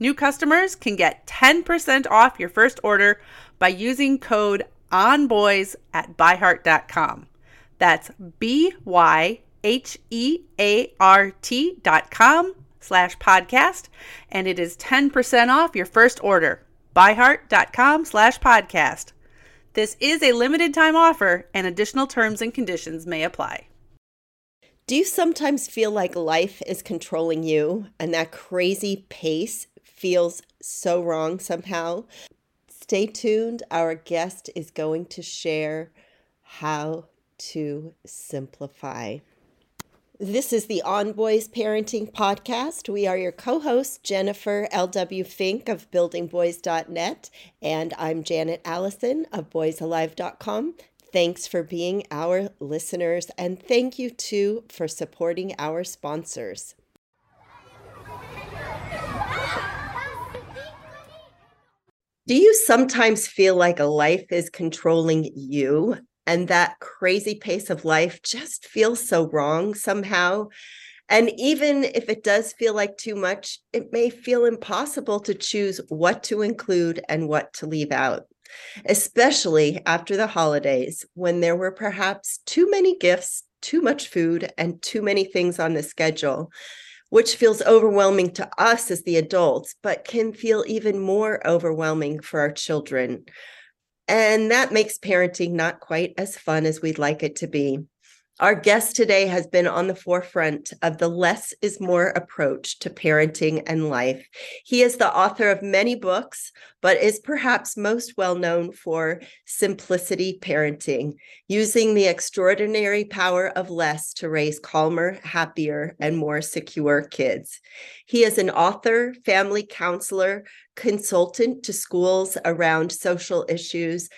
New customers can get 10% off your first order by using code ONBOYS at byheart.com. That's B Y H E A R T dot com slash podcast, and it is 10% off your first order. Byheart.com slash podcast. This is a limited time offer, and additional terms and conditions may apply. Do you sometimes feel like life is controlling you and that crazy pace feels so wrong somehow? Stay tuned. Our guest is going to share how to simplify. This is the On Boys Parenting Podcast. We are your co hosts, Jennifer L.W. Fink of buildingboys.net, and I'm Janet Allison of boysalive.com. Thanks for being our listeners, and thank you too for supporting our sponsors. Do you sometimes feel like a life is controlling you and that crazy pace of life just feels so wrong somehow? And even if it does feel like too much, it may feel impossible to choose what to include and what to leave out, especially after the holidays when there were perhaps too many gifts, too much food, and too many things on the schedule which feels overwhelming to us as the adults, but can feel even more overwhelming for our children. And that makes parenting not quite as fun as we'd like it to be. Our guest today has been on the forefront of the less is more approach to parenting and life. He is the author of many books, but is perhaps most well known for Simplicity Parenting, using the extraordinary power of less to raise calmer, happier, and more secure kids. He is an author, family counselor, consultant to schools around social issues,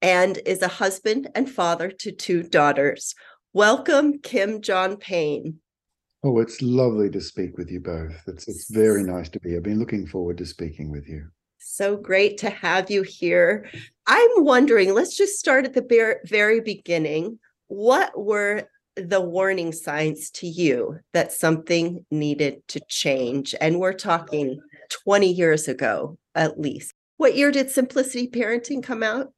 and is a husband and father to two daughters. Welcome, Kim John Payne. Oh, it's lovely to speak with you both. It's it's very nice to be. I've been looking forward to speaking with you. So great to have you here. I'm wondering, let's just start at the very beginning. What were the warning signs to you that something needed to change? And we're talking 20 years ago, at least. What year did Simplicity Parenting come out?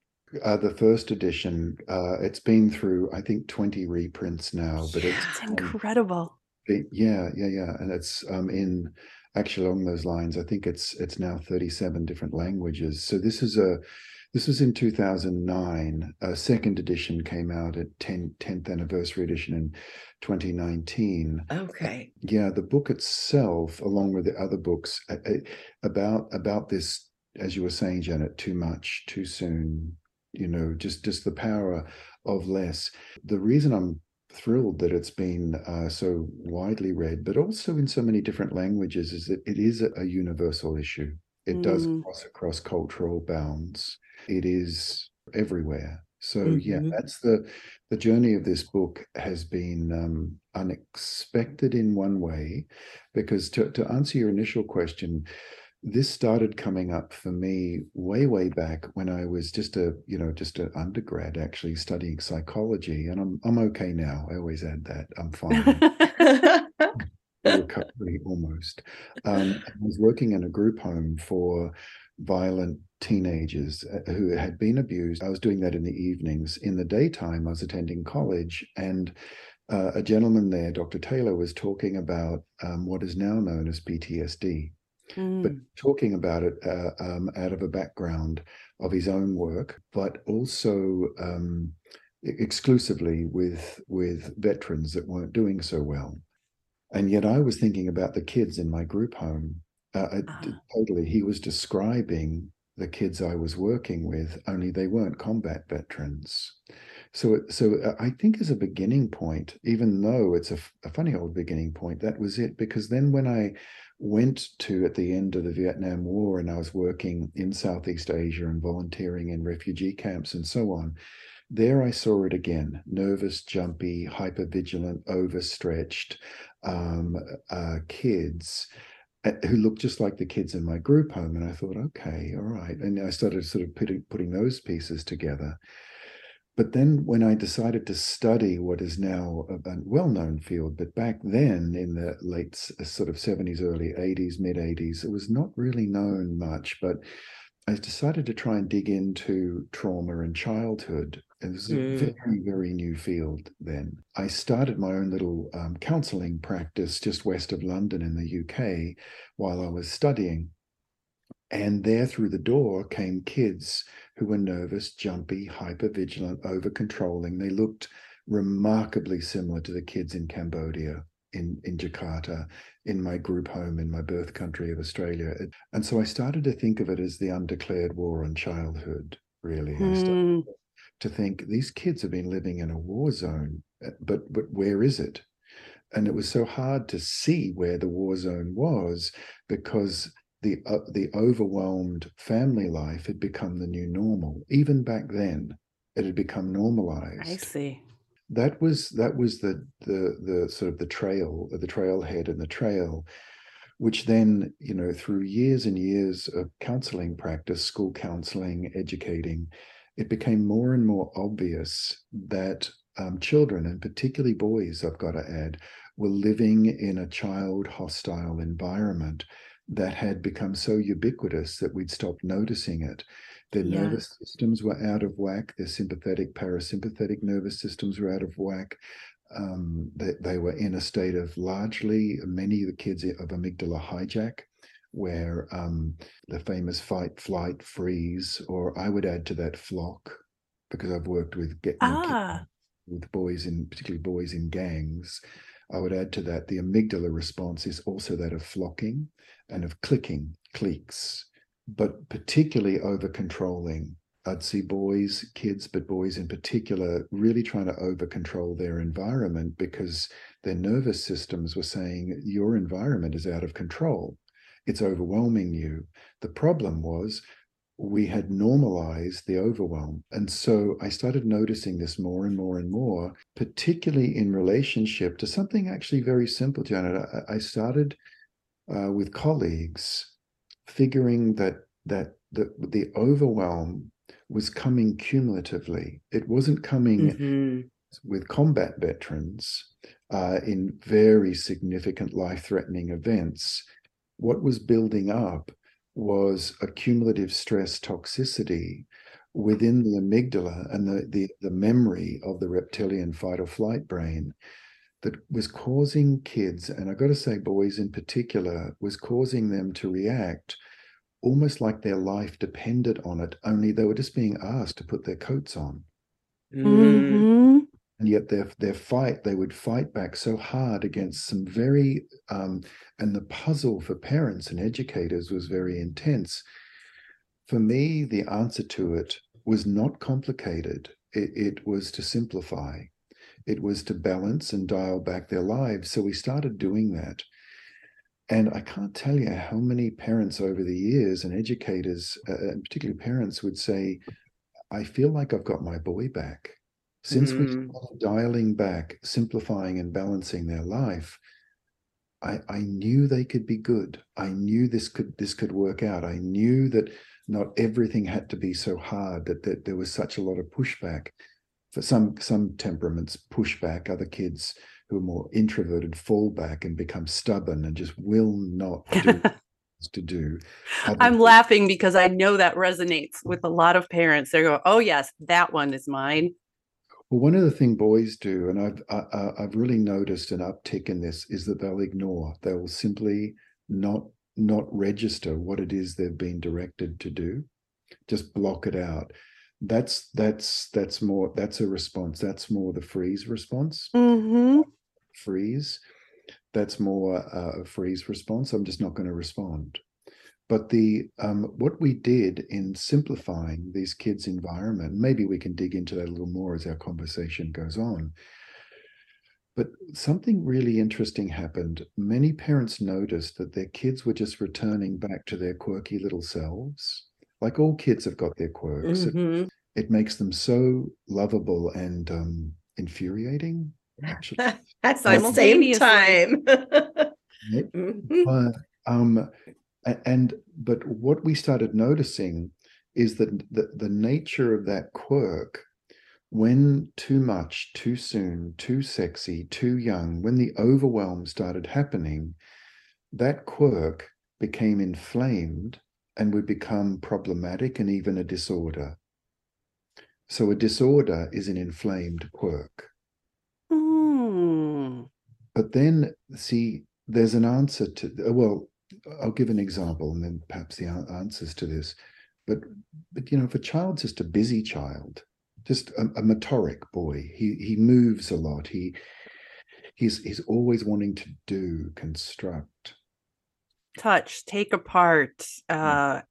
Uh, the first edition, uh, it's been through, I think, 20 reprints now, but yeah, it's incredible. It, yeah, yeah, yeah. And it's um, in actually along those lines, I think it's it's now 37 different languages. So this is a this was in 2009. A second edition came out at 10, 10th anniversary edition in 2019. Okay. Yeah, the book itself, along with the other books about about this, as you were saying, Janet, too much, too soon, you know just just the power of less the reason i'm thrilled that it's been uh, so widely read but also in so many different languages is that it is a, a universal issue it mm. does cross across cultural bounds it is everywhere so mm-hmm. yeah that's the the journey of this book has been um, unexpected in one way because to, to answer your initial question this started coming up for me way way back when i was just a you know just an undergrad actually studying psychology and i'm i'm okay now i always add that i'm fine. Recovery almost. Um, i was working in a group home for violent teenagers uh, who had been abused. I was doing that in the evenings. In the daytime i was attending college and uh, a gentleman there dr taylor was talking about um, what is now known as ptsd mm. but talking about it uh, um, out of a background of his own work, but also um, exclusively with with veterans that weren't doing so well and yet i was thinking about the kids in my group home uh, uh-huh. totally he was describing the kids i was working with only they weren't combat veterans so so uh, i think as a beginning point even though it's a, a funny old beginning point that was it because then when i went to at the end of the Vietnam War and I was working in Southeast Asia and volunteering in refugee camps and so on. There I saw it again nervous, jumpy, hypervigilant, overstretched um, uh, kids uh, who looked just like the kids in my group home. And I thought, okay, all right. And I started sort of putting, putting those pieces together. But then when I decided to study what is now a, well known field, but back then in the late uh, sort of 70s, early 80s, mid 80s, it was not really known much. But I decided to try and dig into trauma and childhood. And was mm. a very, very new field then. I started my own little um, counseling practice just west of London in the UK while I was studying. And there through the door came kids who were nervous, jumpy, hyper vigilant, over controlling. They looked remarkably similar to the kids in Cambodia, in, in Jakarta, in my group home, in my birth country of Australia. And so I started to think of it as the undeclared war on childhood, really. Mm. to think these kids have been living in a war zone, uh, but but where is it? And it was so hard to see where the war zone was because the uh, the overwhelmed family life had become the new normal. Even back then, it had become normalized. I see. That was that was the the the sort of the trail, the trailhead and the trail, which then you know through years and years of counseling practice, school counseling, educating, it became more and more obvious that um, children, and particularly boys, I've got to add, were living in a child hostile environment that had become so ubiquitous that we'd stopped noticing it. Their yeah. nervous systems were out of whack. Their sympathetic, parasympathetic nervous systems were out of whack. Um, they, they were in a state of largely many of the kids of amygdala hijack, where um, the famous fight, flight, freeze, or I would add to that flock, because I've worked with get, ah. with boys in particularly boys in gangs. I would add to that the amygdala response is also that of flocking and of clicking, cliques, but particularly over controlling. I'd see boys, kids, but boys in particular, really trying to over control their environment because their nervous systems were saying, Your environment is out of control. It's overwhelming you. The problem was we had normalized the overwhelm. And so I started noticing this more and more and more, particularly in relationship to something actually very simple, Janet. I, started uh, with colleagues figuring that that the, the overwhelm was coming cumulatively. It wasn't coming mm-hmm. with combat veterans uh, in very significant life threatening events. What was building up was a cumulative stress toxicity within the amygdala and the, the, the memory of the reptilian fight or flight brain that was causing kids, and I've got to say, boys in particular, was causing them to react almost like their life depended on it, only they were just being asked to put their coats on. Mm-hmm. And yet their their fight they would fight back so hard against some very um, and the puzzle for parents and educators was very intense. For me the answer to it was not complicated. It, it was to simplify it was to balance and dial back their lives so we started doing that and I can't tell you how many parents over the years and educators, uh, and particularly parents, would say, I feel like I've got my boy back since mm. we started dialing back, simplifying and balancing their life, I, I knew they could be good. I knew this could this could work out. I knew that not everything had to be so hard, that, that there was such a lot of pushback. For some some temperaments, push back other kids who are more introverted fall back and become stubborn and just will not do to do. I'm laughing because I know that resonates with a lot of parents. They go, "Oh yes, that one is mine." Well, one of the things boys do, and I've I, I've really noticed an uptick in this, is that they'll ignore. They will simply not not register what it is they've been directed to do, just block it out. That's that's that's more that's a response. That's more the freeze response. Mm-hmm. freeze. That's more uh, a freeze response. I'm just not going to respond. But the um, what we did in simplifying these kids environment maybe we can dig into that a little more as our conversation goes on. But something really interesting happened. Many parents noticed that their kids were just returning back to their quirky little selves like all kids have got their quirks It- Mhm. it makes them so lovable and um, infuriating actually At the same time. Right? Mhm. But, um, and but what we started noticing is that the, the nature of that quirk, when too much, too soon, too sexy, too young, when the overwhelm started happening, that quirk became inflamed and would become problematic and even a disorder. So a disorder is an inflamed quirk. Mm. But then, see, there's an answer to, uh, well, I'll give an example and then perhaps the answers to this. But, but you know, if a child's just a busy child, just a, a motoric boy, he he moves a lot. He he's he's always wanting to do, construct. Touch, take apart. Uh,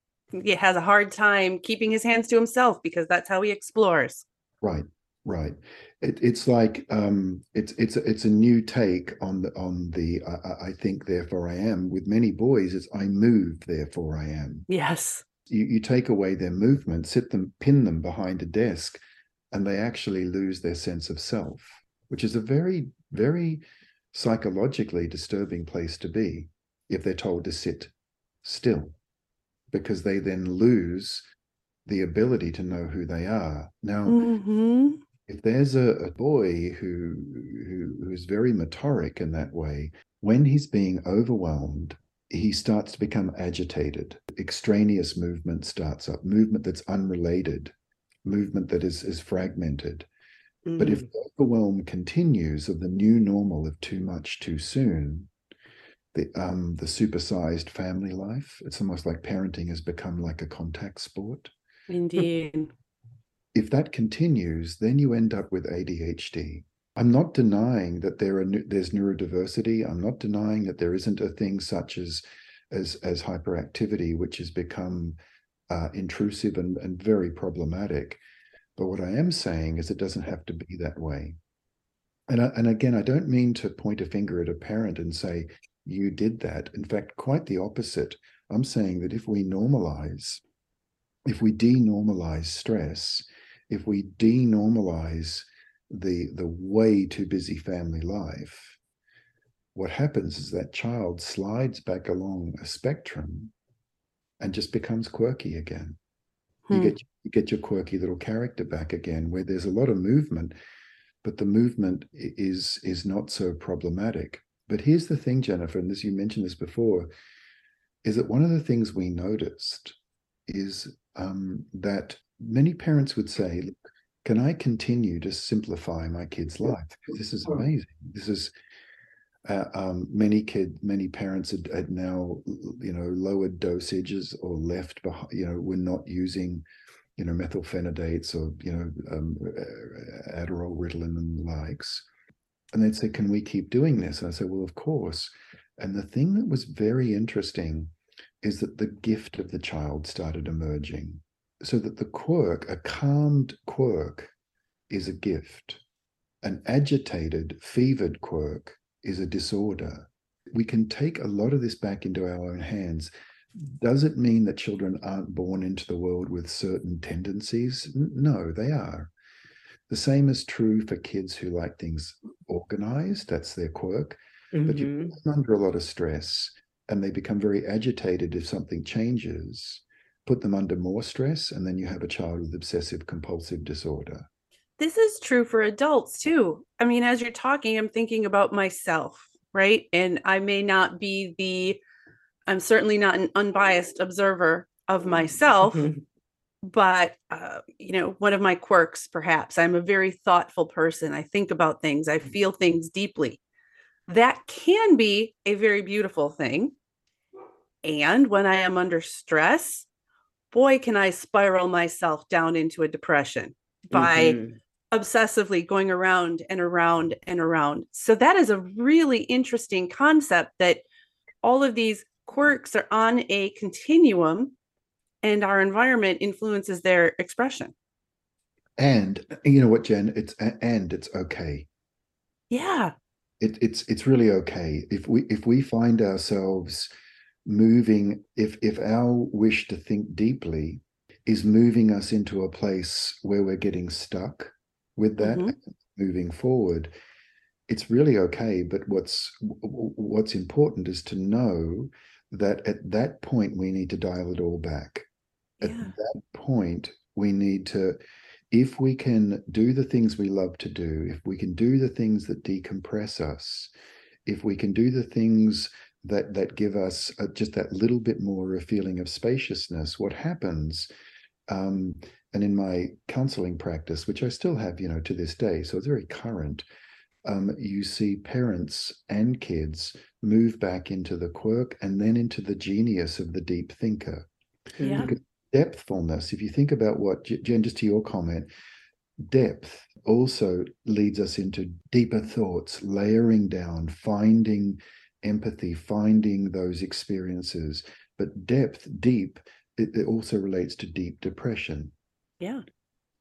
he has a hard time keeping his hands to himself because that's how he explores. Right, right. It, it's like um, it's it's it's a new take on the on the I, I- I think therefore I am. With many boys, it's I move therefore I am. Yes. you, you take away their movement, sit them, pin them behind a desk, and they actually lose their sense of self, which is a very, very psychologically disturbing place to be if they're told to sit still, because they then lose the ability to know who they are. Now, Mm-hmm. if there's a, a boy who, who who's very motoric in that way, when he's being overwhelmed, he starts to become agitated. Extraneous movement starts up, movement that's unrelated, movement that is is fragmented. But if Mhm. the overwhelm continues of the new normal of too much too soon, the um the supersized family life, it's almost like parenting has become like a contact sport Indeed. if that continues, then you end up with ADHD. I'm not denying that there are there's neurodiversity. I'm not denying that there isn't a thing such as as as hyperactivity, which has become uh, intrusive and, and very problematic. But what I am saying is it doesn't have to be that way. And I, and again, I don't mean to point a finger at a parent and say you did that. In fact, quite the opposite. I'm saying that if we normalize, if we denormalize stress, if we denormalize the the way too busy family life, what happens is that child slides back along a spectrum and just becomes quirky again. You Hmm. get you get your quirky little character back again, where there's a lot of movement, but the movement is is not so problematic. But here's the thing, Jennifer, and as you mentioned this before, is that one of the things we noticed is um, that many parents would say, "Look, can I continue to simplify my kid's life? This is amazing. This is uh, um, many kid, many parents had, had now, you know, lowered dosages or left behind. You know, we're not using, you know, methylphenidates or you know, um, uh, Adderall, Ritalin, and the likes. And they'd say, "Can we keep doing this?" And I said, "Well, of course." And the thing that was very interesting is that the gift of the child started emerging. So that the quirk, a calmed quirk, is a gift. An agitated, fevered quirk is a disorder. We can take a lot of this back into our own hands. Does it mean that children aren't born into the world with certain tendencies? No, they are. The same is true for kids who like things organized, that's their quirk but you put them under a lot of stress and they become very agitated if something changes put them under more stress and then you have a child with obsessive compulsive disorder this is true for adults too. I mean, as you're talking, I'm thinking about myself, right? And I may not be the, I'm certainly not an unbiased observer of myself, Mhm. But, uh, you know, one of my quirks, perhaps, I'm a very thoughtful person. I think about things, I feel things deeply. That can be a very beautiful thing. And when I am under stress, boy, can I spiral myself down into a depression by Mhm. obsessively going around and around and around. So that is a really interesting concept that all of these quirks are on a continuum and our environment influences their expression. And you know what, Jen? It's and it's okay. Yeah. It, it's it's really okay if we if we find ourselves moving if if our wish to think deeply is moving us into a place where we're getting stuck with that Mhm. moving forward it's really okay but what's what's important is to know that at that point we need to dial it all back at that point we need to if we can do the things we love to do if we can do the things that decompress us if we can do the things that that give us uh just that little bit more of a feeling of spaciousness what happens um, and in my counseling practice which i still have you know to this day so it's very current um, you see parents and kids move back into the quirk and then into the genius of the deep thinker Yeah. because depthfulness. If you think about what jen just to your comment depth also leads us into deeper thoughts layering down finding empathy finding those experiences. But depth deep it, it also relates to deep depression. Yeah.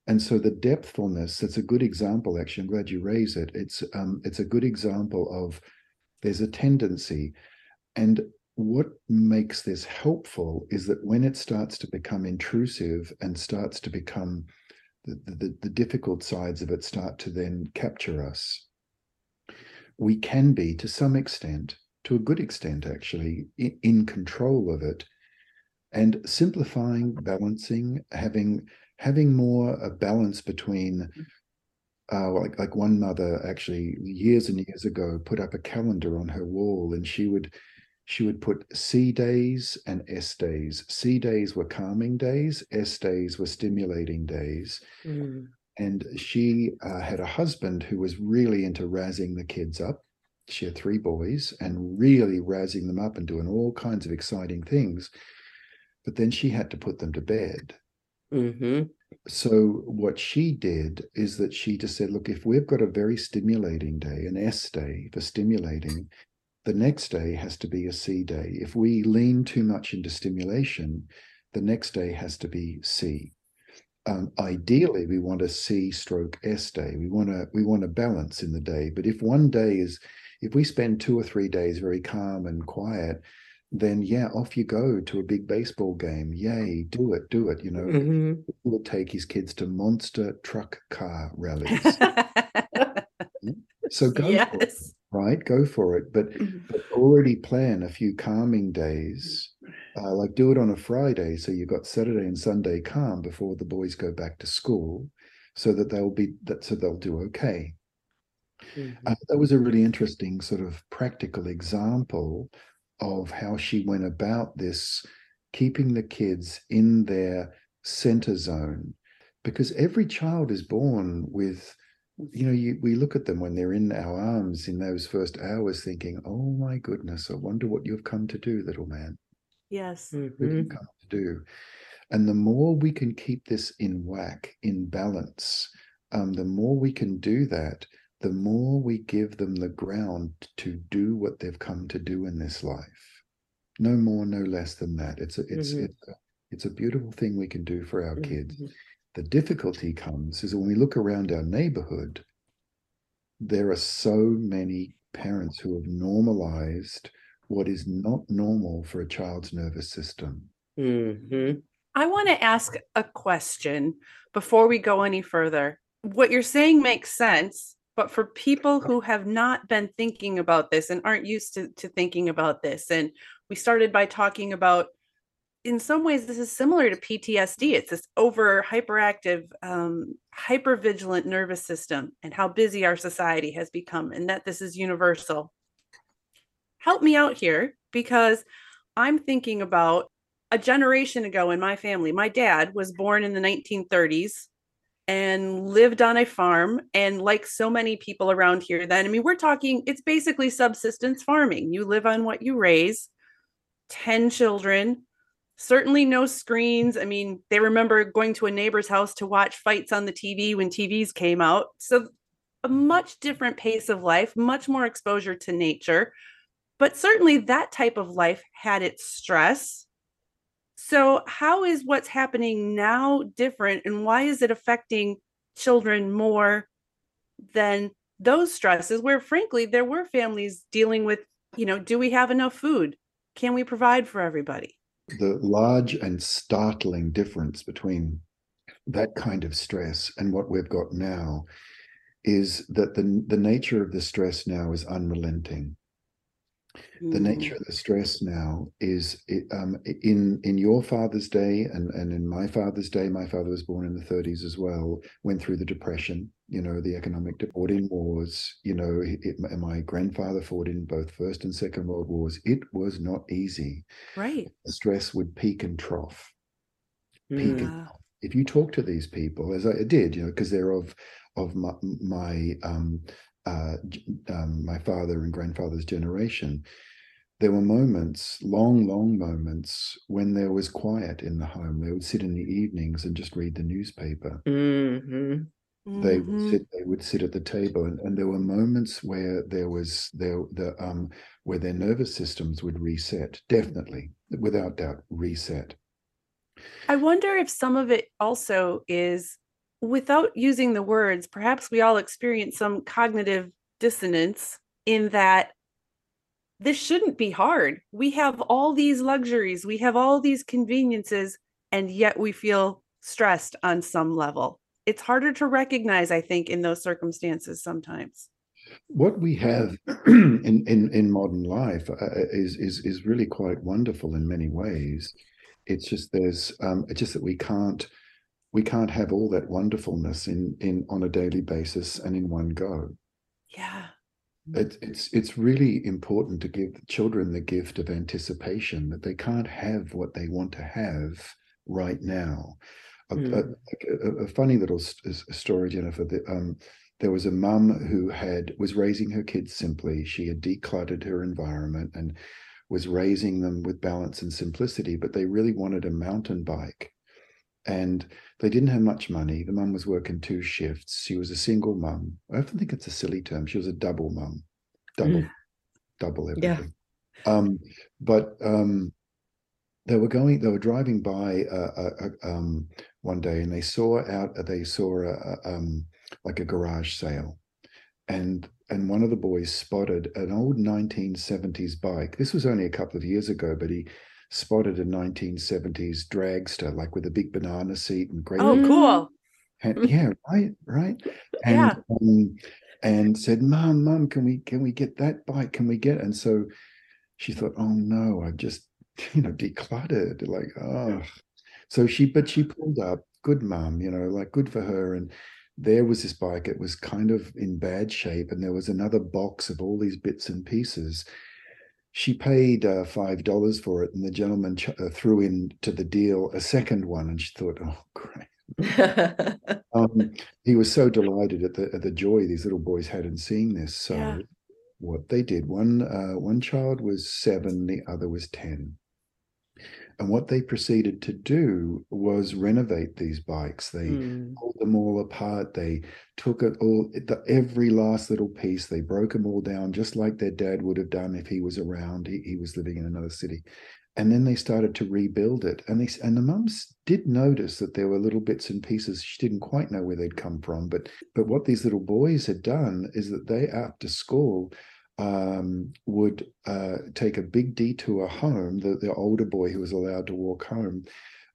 and so the depthfulness that's a good example actually. I'm glad you raise it. It's um it's a good example of there's a tendency. And what makes this helpful is that when it starts to become intrusive and starts to become the, the, the difficult sides of it start to then capture us we can be to some extent to a good extent actually in, in control of it. And simplifying balancing having having more a balance between uh, like like one mother actually years and years ago put up a calendar on her wall and she would she would put C days and S days. C days were calming days, S days were stimulating days. Mm. And she uh, had a husband who was really into razzing the kids up. She had three boys and really razzing them up and doing all kinds of exciting things. But then she had to put them to bed. hmm So what she did is that she just said, look, if we've got a very stimulating day, an S day for stimulating, the next day has to be a C day. If we lean too much into stimulation, the next day has to be C. Um, ideally, we want a C stroke S day. We want to we want a balance in the day. But if one day is, if we spend two or three days very calm and quiet, then yeah, off you go to a big baseball game. Yay, do it, do it. You know, hmm would take his kids to monster truck car rallies. So go yes. Right? Go for it. But, but already plan a few calming days. Uh, like do it on a Friday, so you've got Saturday and Sunday calm before the boys go back to school, so that they'll be that so they'll do okay. Mhm. Uh, that was a really interesting sort of practical example of how she went about this, keeping the kids in their center zone, because every child is born with, you know, you, we look at them when they're in our arms in those first hours, thinking, "Oh my goodness, I wonder what you've come to do, little man." Yes. What have Mhm. you come to do? And the more we can keep this in whack, in balance, um, the more we can do that, the more we give them the ground to do what they've come to do in this life. No more, no less than that. It's a, it's Mhm. it's a, it's a beautiful thing we can do for our kids. Mhm. The difficulty comes is when we look around our neighborhood, there are so many parents who have normalized what is not normal for a child's nervous system. Mhm. I want to ask a question before we go any further. What you're saying makes sense, but for people who have not been thinking about this and aren't used to, to thinking about this, and we started by talking about, in some ways, this is similar to PTSD. It's this over hyperactive, um, hyper vigilant nervous system and how busy our society has become, and that this is universal. Help me out here because I'm thinking about a generation ago in my family, my dad was born in the 1930s and lived on a farm. And like so many people around here, then, I mean, we're talking, it's basically subsistence farming. You live on what you raise, 10 children, certainly no screens. I mean, they remember going to a neighbor's house to watch fights on the TV when TVs came out. So, a much different pace of life, much more exposure to nature. But certainly that type of life had its stress. So, how is what's happening now different and why is it affecting children more than those stresses where frankly there were families dealing with, you know, do we have enough food? Can we provide for everybody? The large and startling difference between that kind of stress and what we've got now is that the, the nature of the stress now is unrelenting. The nature of the stress now is um, in in your father's day and, and in my father's day. My father was born in the 30s as well. Went through the depression, you know, the economic fought in wars. You know, it, my grandfather fought in both First and Second World Wars. It was not easy. Right. The stress would peak and trough. Peak and trough. If you talk to these people, as I did, you know, because they're of of my, my um, uh, um, my father and grandfather's generation, there were moments, long, long moments, when there was quiet in the home. They would sit in the evenings and just read the newspaper. Mm-hmm. They would mm-hmm. sit. They would sit at the table, and, and there were moments where there was there the um where their nervous systems would reset. Definitely, without doubt, reset. I wonder if some of it also is without using the words, perhaps we all experience some cognitive dissonance in that this shouldn't be hard. We have all these luxuries, we have all these conveniences, and yet we feel stressed on some level. It's harder to recognize, I think, in those circumstances sometimes. What we have in, in, in modern life uh, uh, is, is is really quite wonderful in many ways. It's just there's um, it's just that we can't we can't have all that wonderfulness in in on a daily basis and in one go. Yeah. It, it's it's really important to give children the gift of anticipation that they can't have what they want to have right now. A, mm. a, a, a funny little story, Jennifer. That, um, there was a mum who had was raising her kids simply. She had decluttered her environment and was raising them with balance and simplicity, but they really wanted a mountain bike and they didn't have much money. The mum was working two shifts. She was a single mum. I often think it's a silly term. She was a double mum, double, mm. double everything. Yeah. Um, but um, they were going. They were driving by uh, uh, uh um, one day, and they saw out. They saw a, um, like a garage sale, and and one of the boys spotted an old 1970s bike. This was only a couple of years ago, but he spotted a 1970s dragster, like with a big banana seat and great. Oh, cool. And, yeah, right, right. And, yeah. Um, and said, "Mom, mom, can we can we get that bike? Can we get?" And so she thought, "Oh no, I've just you know decluttered." Like, oh. So she, but she pulled up. Good mom, you know, like good for her. And there was this bike. It was kind of in bad shape, and there was another box of all these bits and pieces she paid uh, five dollars for it, and the gentleman ch- uh, threw in to the deal a second one, and she thought, "Oh, great!" um, he was so delighted at the at the joy these little boys had in seeing this. So, yeah. what they did one uh, one child was seven, the other was ten, and what they proceeded to do was renovate these bikes. They mm. pulled them all apart. They took it all, the, every last little piece. They broke them all down, just like their dad would have done if he was around. He, he was living in another city. And then they started to rebuild it. And they and the mums did notice that there were little bits and pieces. She didn't quite know where they'd come from. But but what these little boys had done is that they after school um, would uh, take a big detour home, the, the older boy who was allowed to walk home,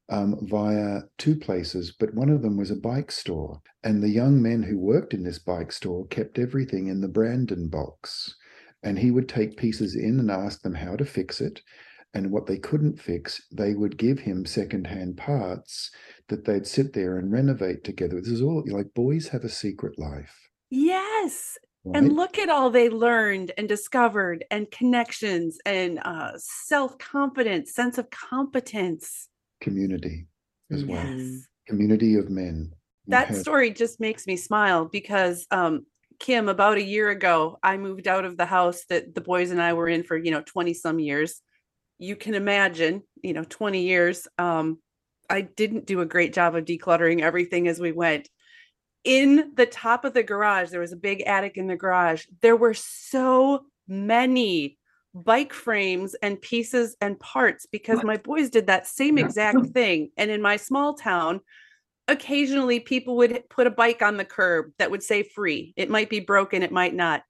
um, via two places, but one of them was a bike store. And the young men who worked in this bike store kept everything in the Brandon box. And he would take pieces in and ask them how to fix it. And what they couldn't fix, they would give him secondhand parts that they'd sit there and renovate together. This is all like boys have a secret life. Yes. Right? And look at all they learned and discovered, and connections and uh, self confidence, sense of competence. Community as well. Yes. Community of men. That have- story just makes me smile because um, Kim, about a year ago, I moved out of the house that the boys and I were in for, you know, 20 some years. you can imagine, you know, 20 years, um, I didn't do a great job of decluttering everything as we went. In the top of the garage, there was a big attic in the garage. There were so many bike frames and pieces and parts because my boys did that same exact thing. And in my small town, occasionally people would put a bike on the curb that would say free. It might be broken, it might not.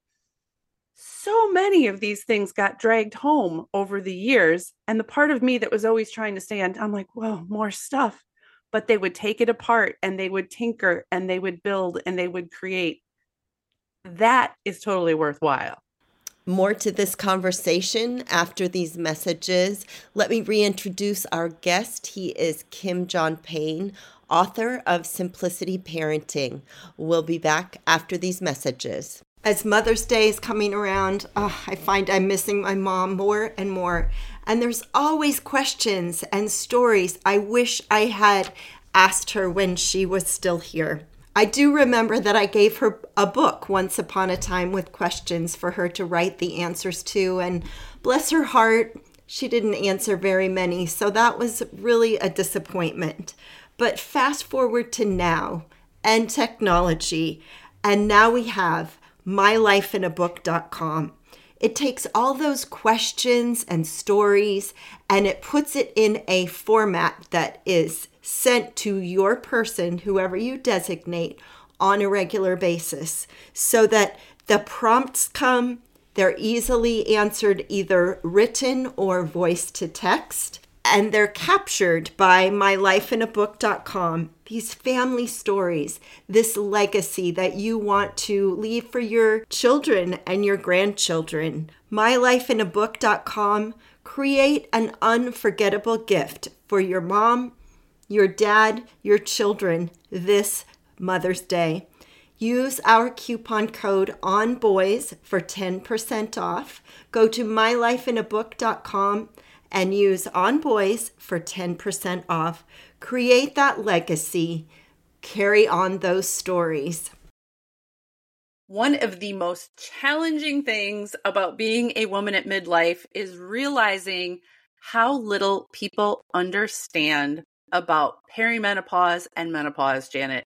So many of these things got dragged home over the years. And the part of me that was always trying to stay on, I'm like, whoa, more stuff. But they would take it apart and they would tinker and they would build and they would create. That is totally worthwhile. More to this conversation after these messages. Let me reintroduce our guest. He is Kim John Payne, author of Simplicity Parenting. We'll be back after these messages. As Mother's Day is coming around, oh, I find I'm missing my mom more and more. And there's always questions and stories I wish I had asked her when she was still here. I do remember that I gave her a book once upon a time with questions for her to write the answers to. And bless her heart, she didn't answer very many. So that was really a disappointment. But fast forward to now and technology, and now we have mylifeinabook.com. It takes all those questions and stories and it puts it in a format that is sent to your person, whoever you designate, on a regular basis so that the prompts come, they're easily answered either written or voice to text and they're captured by mylifeinabook.com these family stories this legacy that you want to leave for your children and your grandchildren mylifeinabook.com create an unforgettable gift for your mom your dad your children this mother's day Use our coupon code on boys for 10% off. Go to mylifeinabook.com and use On Boys for 10% off. Create that legacy, carry on those stories. One of the most challenging things about being a woman at midlife is realizing how little people understand about perimenopause and menopause, Janet.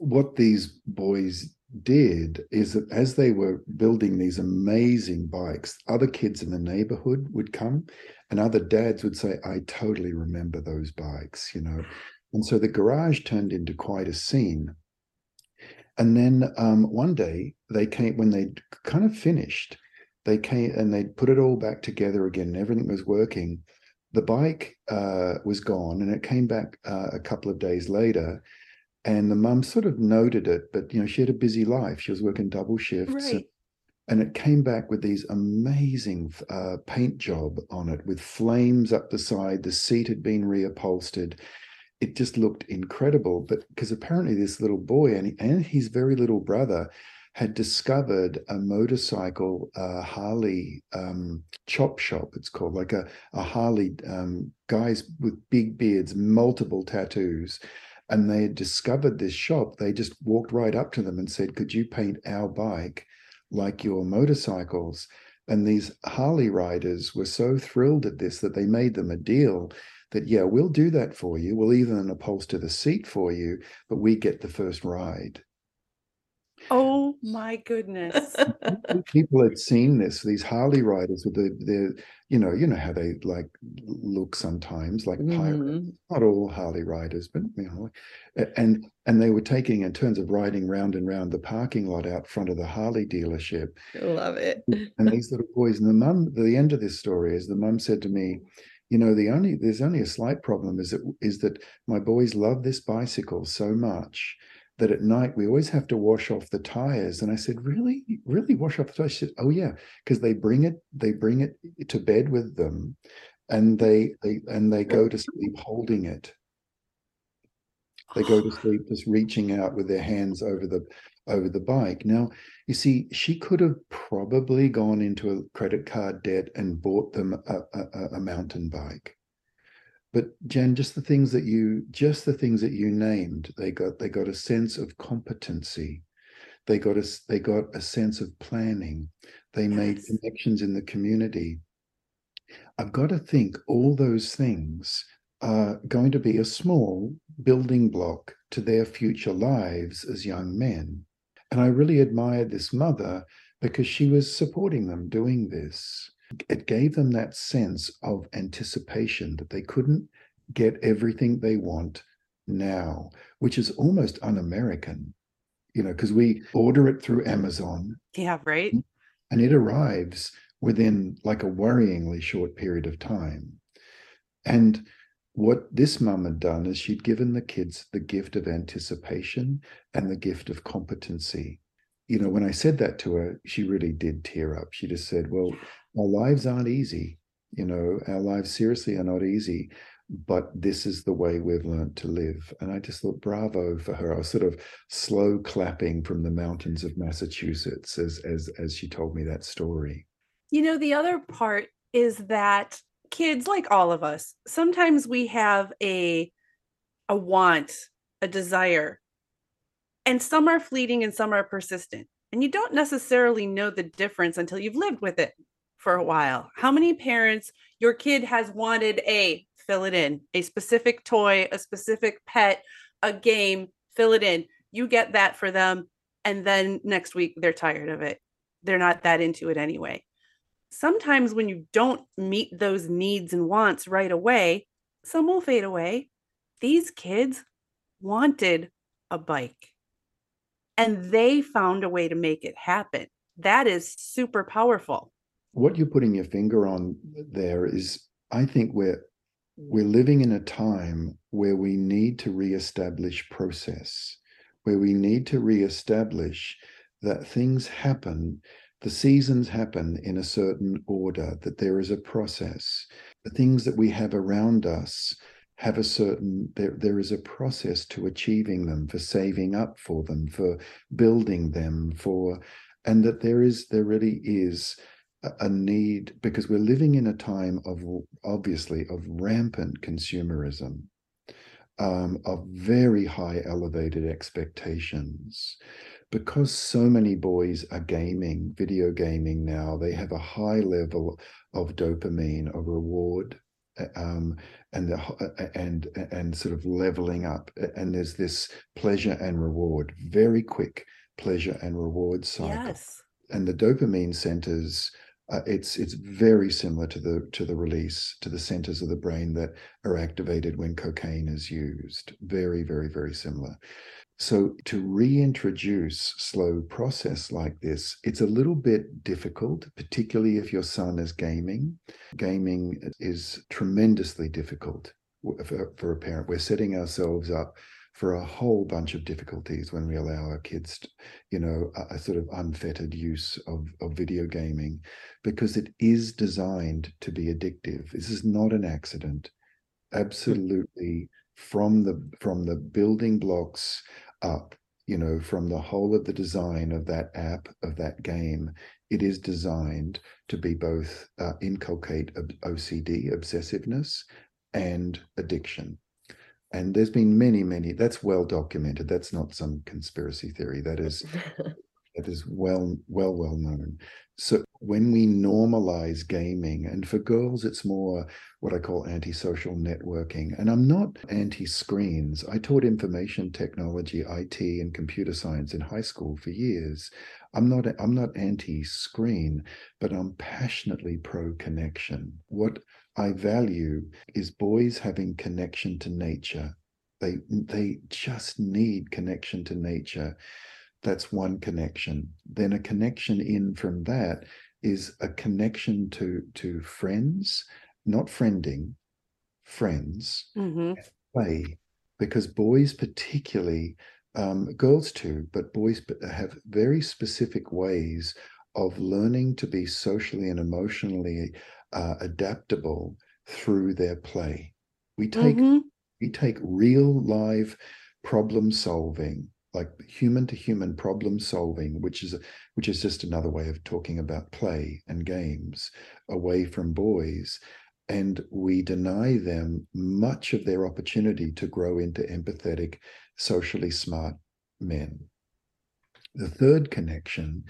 what these boys did is that as they were building these amazing bikes, other kids in the neighborhood would come and other dads would say, I totally remember those bikes, you know. And so the garage turned into quite a scene. And then um, one day they came, when they kind of finished, they came and they put it all back together again and everything was working. The bike uh, was gone and it came back uh, a couple of days later and the mum sort of noted it, but you know, she had a busy life. She was working double shifts. Right. And, and it came back with these amazing uh, paint job on it with flames up the side. The seat had been reupholstered. It just looked incredible. But because apparently this little boy and, and his very little brother had discovered a motorcycle uh, Harley um, chop shop. It's called like a, a Harley um, guys with big beards, multiple tattoos and they had discovered this shop, they just walked right up to them and said, Could you paint our bike like your motorcycles? And these Harley riders were so thrilled at this that they made them a deal that, yeah, we'll do that for you. We'll even upholster the seat for you, but we get the first ride. Oh my goodness. People had seen this, these Harley riders with the, the you know, you know how they like look sometimes like pirates. Mhm. Not all Harley riders, but you know, and and they were taking in terms of riding round and round the parking lot out front of the Harley dealership. Love it. And these little boys, and the mum, the end of this story is the mum said to me, you know, the only there's only a slight problem is that is that my boys love this bicycle so much that at night we always have to wash off the tires. And I said, really, really wash off the tires? She said, oh yeah, because they bring it, they bring it to bed with them, and they they and they go to sleep holding it. They go to sleep just reaching out with their hands over the over the bike. Now, you see, she could have probably gone into a credit card debt and bought them a, a, a mountain bike. But Jen, just the things that you just the things that you named, they got they got a sense of competency. They got a they got a sense of planning. They made connections in the community. I've got to think all those things are going to be a small building block to their future lives as young men. And I really admired this mother because she was supporting them doing this. It gave them that sense of anticipation that they couldn't get everything they want now, which is almost un American, you know, because we order it through Amazon Yeah, right? and it arrives within like a worryingly short period of time. And what this mum had done is she'd given the kids the gift of anticipation and the gift of competency. You know, when I said that to her, she really did tear up. She just said, Well, our lives aren't easy. You know, our lives seriously are not easy, but this is the way we've learned to live. And I just thought, bravo for her. I was sort of slow clapping from the mountains of Massachusetts as as as she told me that story. You know, the other part is that kids, like all of us, sometimes we have a a want, a desire, and some are fleeting and some are persistent. And you don't necessarily know the difference until you've lived with it for a while. How many parents your kid has wanted a fill it in, a specific toy, a specific pet, a game, fill it in. You get that for them and then next week they're tired of it. They're not that into it anyway sometimes when you don't meet those needs and wants right away, some will fade away. These kids wanted a bike and they found a way to make it happen. That is super powerful. What you're putting your finger on there is, I think we're we're living in a time where we need to reestablish process, where we need to reestablish that things happen, the seasons happen in a certain order, that there is a process. The things that we have around us have a certain there, there is a process to achieving them for saving up for them for building them for and that there is there really is a, need because we're living in a time of obviously of rampant consumerism um, of very high elevated expectations because so many boys are gaming video gaming now they have a high level of dopamine of reward um, and the and and sort of leveling up and there's this pleasure and reward very quick pleasure and reward cycle. Yes. And the dopamine centers, uh, it's it's very similar to the to the release to the centers of the brain that are activated when cocaine is used. Very, very, very similar. So to reintroduce slow process like this, it's a little bit difficult, particularly if your son is gaming. Gaming is tremendously difficult for, for a parent. We're setting ourselves up for a whole bunch of difficulties when we allow our kids, to, you know, a, a, sort of unfettered use of, of video gaming, because it is designed to be addictive. This is not an accident. Absolutely, from the from the building blocks up, you know, from the whole of the design of that app of that game, it is designed to be both uh, inculcate OCD, obsessiveness, and addiction and there's been many many that's well documented that's not some conspiracy theory that is that is well well well known. So when we normalize gaming and for girls it's more what i call antisocial networking. And i'm not anti screens i taught information technology it and computer science in high school for years. I'm not i'm not anti screen but i'm passionately pro connection what I value is boys having connection to nature. They they just need connection to nature. That's one connection. Then a connection in from that is a connection to to friends, not friending, friends, mm-hmm. play. Because boys, particularly, um, girls too, but boys have very specific ways of learning to be socially and emotionally uh, adaptable through their play. We take mm-hmm. we take real live problem solving, like human to human problem solving, which is which is just another way of talking about play and games, away from boys, and we deny them much of their opportunity to grow into empathetic, socially smart men. The third connection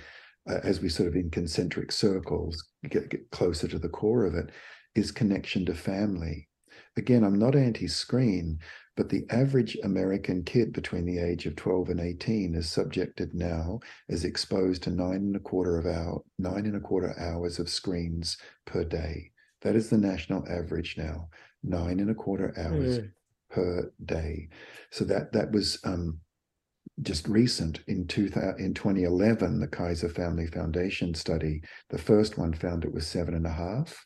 uh, as we sort of in concentric circles get, get closer to the core of it, is connection to family. Again, I'm not anti screen, but the average American kid between the age of 12 and 18 is subjected now, is exposed to nine and a quarter of hour, nine and a quarter hours of screens per day. That is the national average now, nine and a quarter hours mm. per day. So that that was um, just recent in 2000, in 2011, the Kaiser Family Foundation study, the first one found it was seven and a half.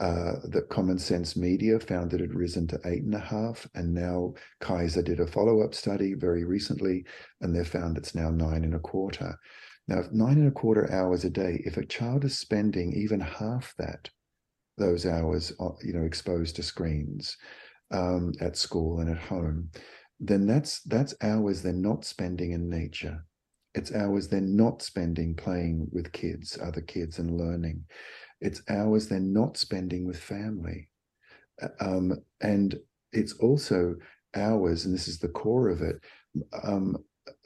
Uh, that Common Sense Media found it had risen to eight and a half, and now Kaiser did a follow-up study very recently, and they found it's now nine and a quarter. Now, nine and a quarter hours a day, if a child is spending even half that, those hours, you know, exposed to screens um, at school and at home, then that's that's hours they're not spending in nature it's hours they're not spending playing with kids other kids and learning it's hours they're not spending with family uh, um, and it's also hours and this is the core of it um,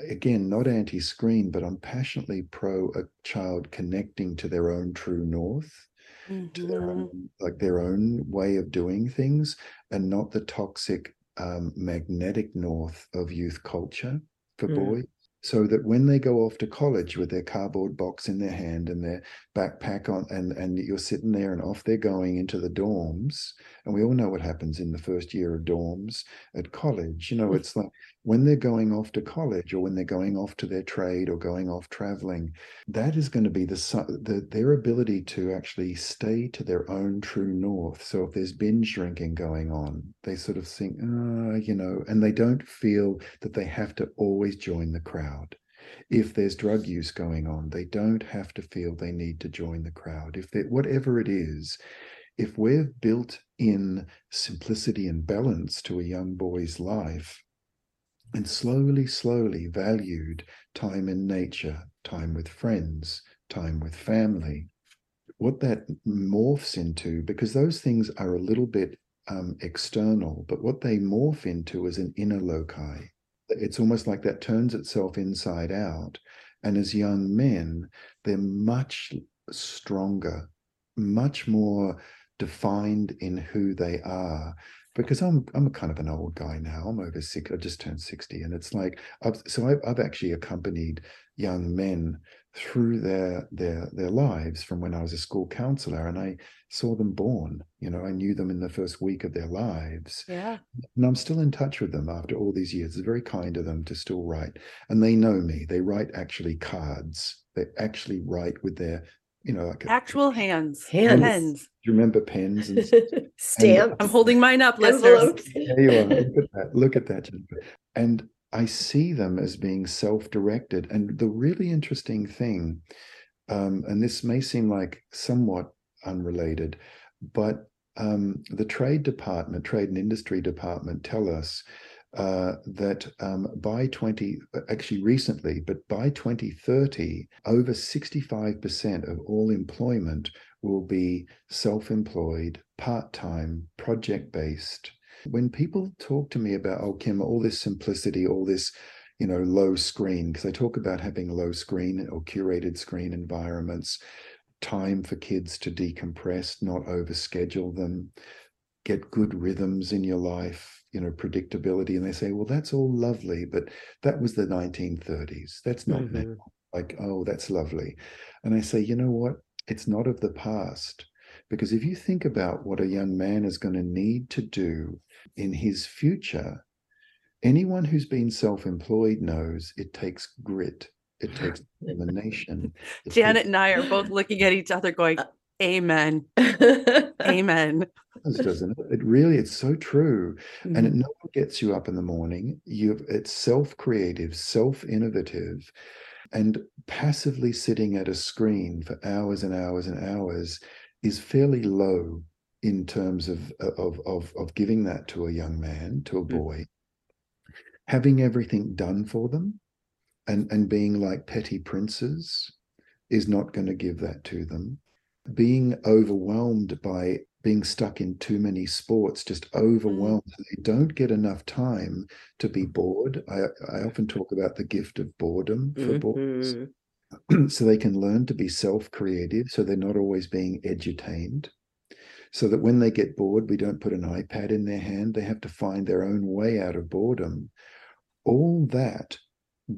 again not anti-screen but i'm passionately pro a child connecting to their own true north mm-hmm. to their own, mm-hmm. like their own way of doing things and not the toxic um, magnetic north of youth culture for mm. boys so that when they go off to college with their cardboard box in their hand and their backpack on and and you're sitting there and off they're going into the dorms and we all know what happens in the first year of dorms at college you know mm. it's like when they're going off to college or when they're going off to their trade or going off traveling that is going to be the, the their ability to actually stay to their own true north. So if there's binge drinking going on they sort of think ah, you know and they don't feel that they have to always join the crowd. If there's drug use going on they don't have to feel they need to join the crowd. If they whatever it is if we've built in simplicity and balance to a young boy's life and slowly, slowly valued time in nature, time with friends, time with family. What that morphs into, because those things are a little bit um, external, but what they morph into is an inner loci. It's almost like that turns itself inside out. And as young men, they're much stronger, much more defined in who they are because I'm I'm a kind of an old guy now. I'm over six. I just turned sixty, and it's like I've so I've, I've actually accompanied young men through their their their lives from when I was a school counselor, and I saw them born. You know, I knew them in the first week of their lives. Yeah, and I'm still in touch with them after all these years. It's very kind of them to still write, and they know me. They write actually cards. They actually write with their you know, like actual a, hands, hands. Pens. Do you remember pens and stamps? I'm holding mine up, listeners. There you are. Look at that. Look at that, And I see them as being self-directed. And the really interesting thing, um, and this may seem like somewhat unrelated, but um, the trade department, trade and industry department, tell us uh, that um, by 20, actually recently, but by 2030, over 65% of all employment will be self employed, part time, project based. When people talk to me about, oh, Kim, all this simplicity, all this, you know, low screen, because I talk about having low screen or curated screen environments, time for kids to decompress, not overschedule them, get good rhythms in your life, you know predictability and they say well that's all lovely but that was the 1930s that's not mm-hmm. now like oh that's lovely. And i say you know what? It's not of the past. Because if you think about what a young man is going to need to do in his future anyone who's been self-employed knows it takes grit it takes determination janet takes- and i are both looking at each other going uh, amen amen doesn't it? It really, it's so true. Mm-hmm. And it no one gets you up in the morning. You it's self-creative, self-innovative, and passively sitting at a screen for hours and hours and hours is fairly low in terms of of of, of giving that to a young man, to a mm. boy. Mm-hmm. Having everything done for them and, and being like petty princes is not going to give that to them. Being overwhelmed by being stuck in too many sports, just overwhelmed. Mm. They don't get enough time to be bored. I, I often talk about the gift of boredom for mm-hmm. boys. so they can learn to be self-creative, so they're not always being edutained. So that when they get bored, we don't put an iPad in their hand. They have to find their own way out of boredom. All that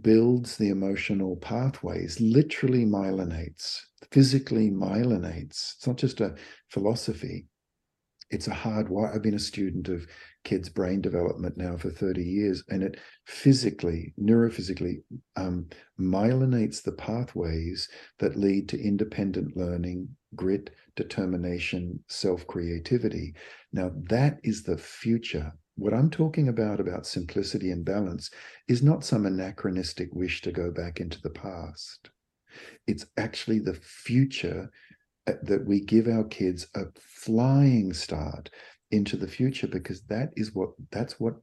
builds the emotional pathways, literally myelinates, physically myelinates. It's not just a philosophy it's a hard I've been a student of kids' brain development now for 30 years, and it physically, neurophysically, um, myelinates the pathways that lead to independent learning, grit, determination, self creativity. Now, that is the future. What I'm talking about, about simplicity and balance, is not some anachronistic wish to go back into the past. It's actually the future uh, that we give our kids a flying start into the future because that is what that's what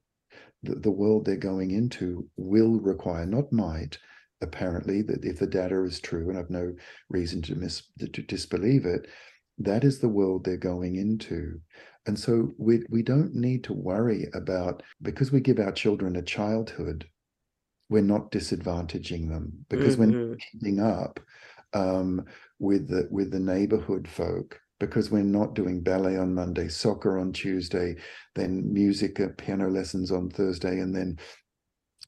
the, the world they're going into will require not might apparently that if the data is true and i've no reason to miss to disbelieve it that is the world they're going into and so we we don't need to worry about because we give our children a childhood we're not disadvantaging them because mm-hmm. we're keeping up um, with the with the neighborhood folk because we're not doing ballet on Monday, soccer on Tuesday, then music, uh, piano lessons on Thursday, and then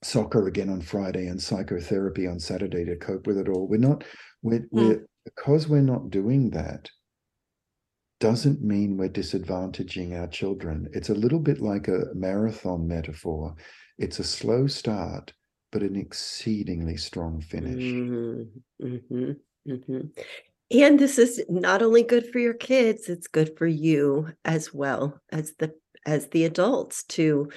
soccer again on Friday and psychotherapy on Saturday to cope with it all. We're not we're, mm. we're because we're not doing that doesn't mean we're disadvantaging our children. It's a little bit like a marathon metaphor. It's a slow start, but an exceedingly strong finish. Mm-hmm. Mm-hmm. Mm-hmm. And this is not only good for your kids, it's good for you as well as the as the adults to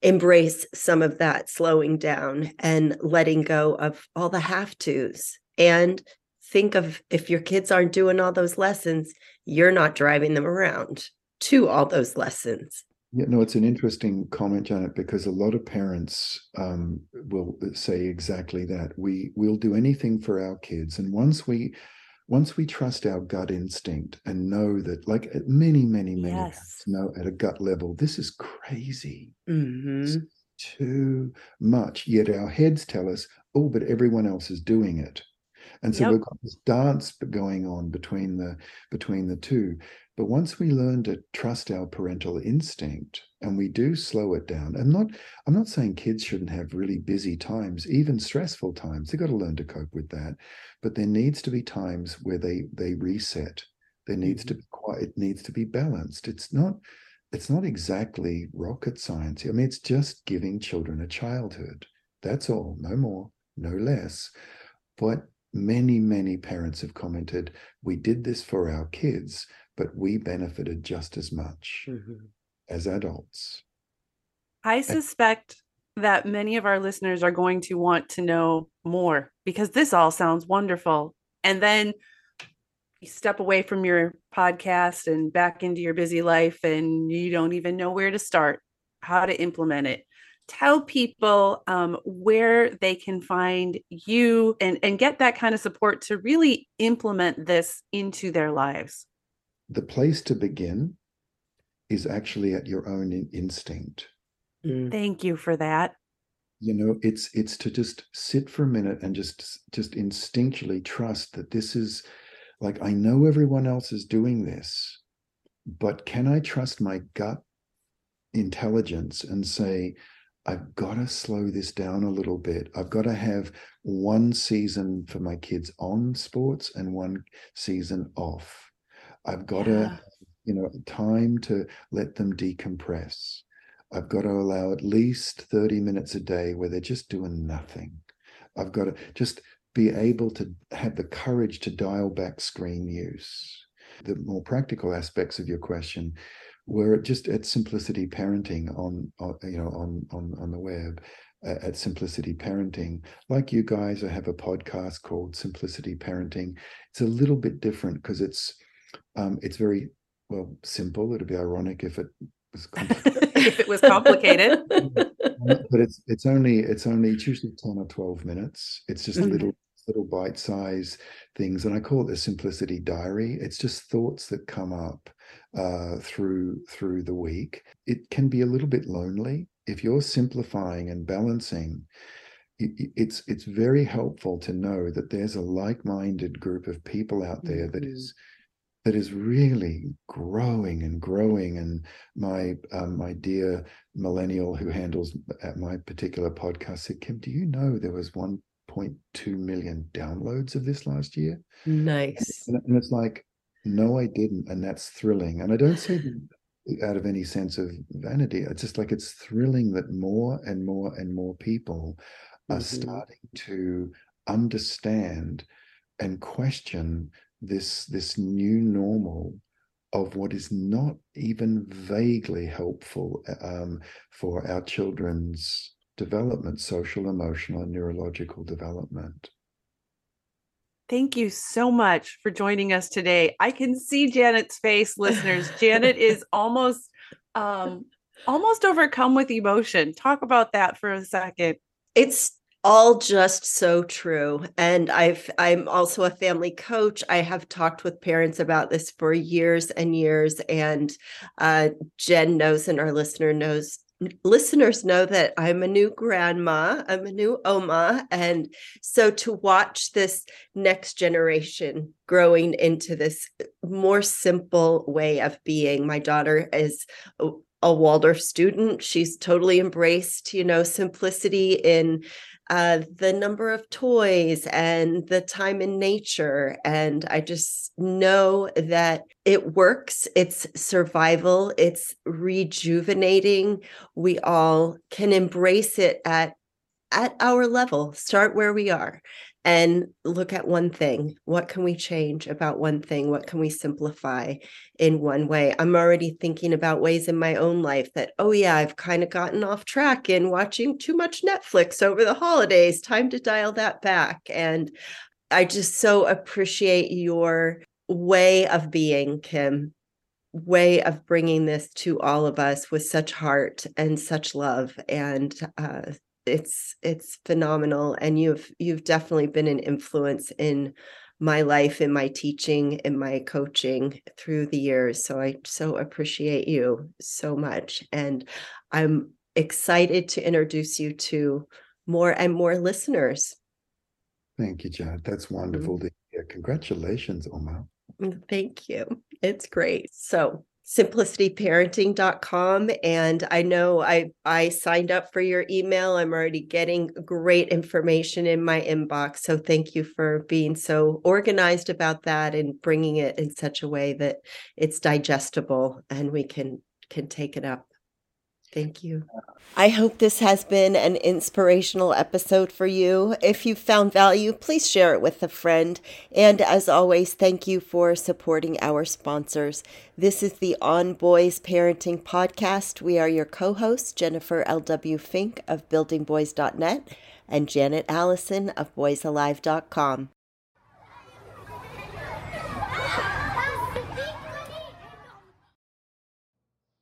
embrace some of that slowing down and letting go of all the have tos and think of if your kids aren't doing all those lessons, you're not driving them around to all those lessons. Yeah, no, it's an interesting comment, Janet, because a lot of parents um, will say exactly that. We will do anything for our kids, and once we once we trust our gut instinct and know that, like many, many, many yes. know at a gut level, this is crazy, mm-hmm. too much. Yet our heads tell us, oh, but everyone else is doing it. And so yep. we've got this dance going on between the between the two. But once we learn to trust our parental instinct and we do slow it down and not i'm not saying kids shouldn't have really busy times even stressful times they've got to learn to cope with that. But there needs to be times where they they reset. There needs mm-hmm. to be quiet it needs to be balanced. It's not it's not exactly rocket science. I mean it's just giving children a childhood. That's all. No more no less. But many many parents have commented we did this for our kids but we benefited just as much mm-hmm. as adults. I suspect that many of our listeners are going to want to know more because this all sounds wonderful. And then you step away from your podcast and back into your busy life, and you don't even know where to start, how to implement it. Tell people um, where they can find you and, and get that kind of support to really implement this into their lives the place to begin is actually at your own in- instinct. Mm. Thank you for that. You know, it's it's to just sit for a minute and just just instinctually trust that this is like I know everyone else is doing this, but can I trust my gut intelligence and say, I've got to slow this down a little bit. I've got to have one season for my kids on sports and one season off. I've got yeah. to, you know, time to let them decompress. I've got to allow at least 30 minutes a day where they're just doing nothing. I've got to just be able to have the courage to dial back screen use. The more practical aspects of your question were just at Simplicity Parenting on, on you know on on on the web uh, at Simplicity Parenting. Like you guys, I have a podcast called Simplicity Parenting. It's a little bit different because it's um, it's very well simple. It'd be ironic if it was if it was complicated. but it's it's only it's only it's usually ten or twelve minutes. It's just mm-hmm. little little bite size things, and I call it the simplicity diary. It's just thoughts that come up uh, through through the week. It can be a little bit lonely if you're simplifying and balancing it's it's very helpful to know that there's a like-minded group of people out there that is mm-hmm that is really growing and growing. And my um, my dear millennial who handles at my particular podcast said, Kim, do you know there was 1.2 million downloads of this last year? Nice. And, and it's like, no, I didn't, and that's thrilling. And I don't say that out of any sense of vanity. It's just like it's thrilling that more and more and more people are mm-hmm. starting to understand and question this this new normal of what is not even vaguely helpful um, for our children's development, social, emotional, and neurological development. Thank you so much for joining us today. I can see Janet's face, listeners. Janet is almost um almost overcome with emotion. Talk about that for a second. It's all just so true and i've i'm also a family coach i have talked with parents about this for years and years and uh, jen knows and our listener knows listeners know that i'm a new grandma i'm a new oma and so to watch this next generation growing into this more simple way of being my daughter is a Waldorf student. She's totally embraced, you know, simplicity in uh, the number of toys and the time in nature. And I just know that it works. It's survival, it's rejuvenating. We all can embrace it at at our level, start where we are and look at one thing. What can we change about one thing? What can we simplify in one way? I'm already thinking about ways in my own life that, oh, yeah, I've kind of gotten off track in watching too much Netflix over the holidays. Time to dial that back. And I just so appreciate your way of being, Kim, way of bringing this to all of us with such heart and such love. And uh, it's it's phenomenal. And you've you've definitely been an influence in my life in my teaching in my coaching through the years. So i so appreciate you so much. And i'm excited to introduce you to more and more listeners Thank you, Janet. That's wonderful mm-hmm. to hear. Congratulations, Oma. Mm, thank you. It's great. So simplicityparenting.com and i know i i signed up for your email i'm already getting great information in my inbox so thank you for being so organized about that and bringing it in such a way that it's digestible and we can can take it up Thank you. I hope this has been an inspirational episode for you. If you found value, please share it with a friend. And as always, thank you for supporting our sponsors. This is the On Boys Parenting Podcast. We are your co hosts, Jennifer L.W. Fink of buildingboys.net and Janet Allison of boysalive.com.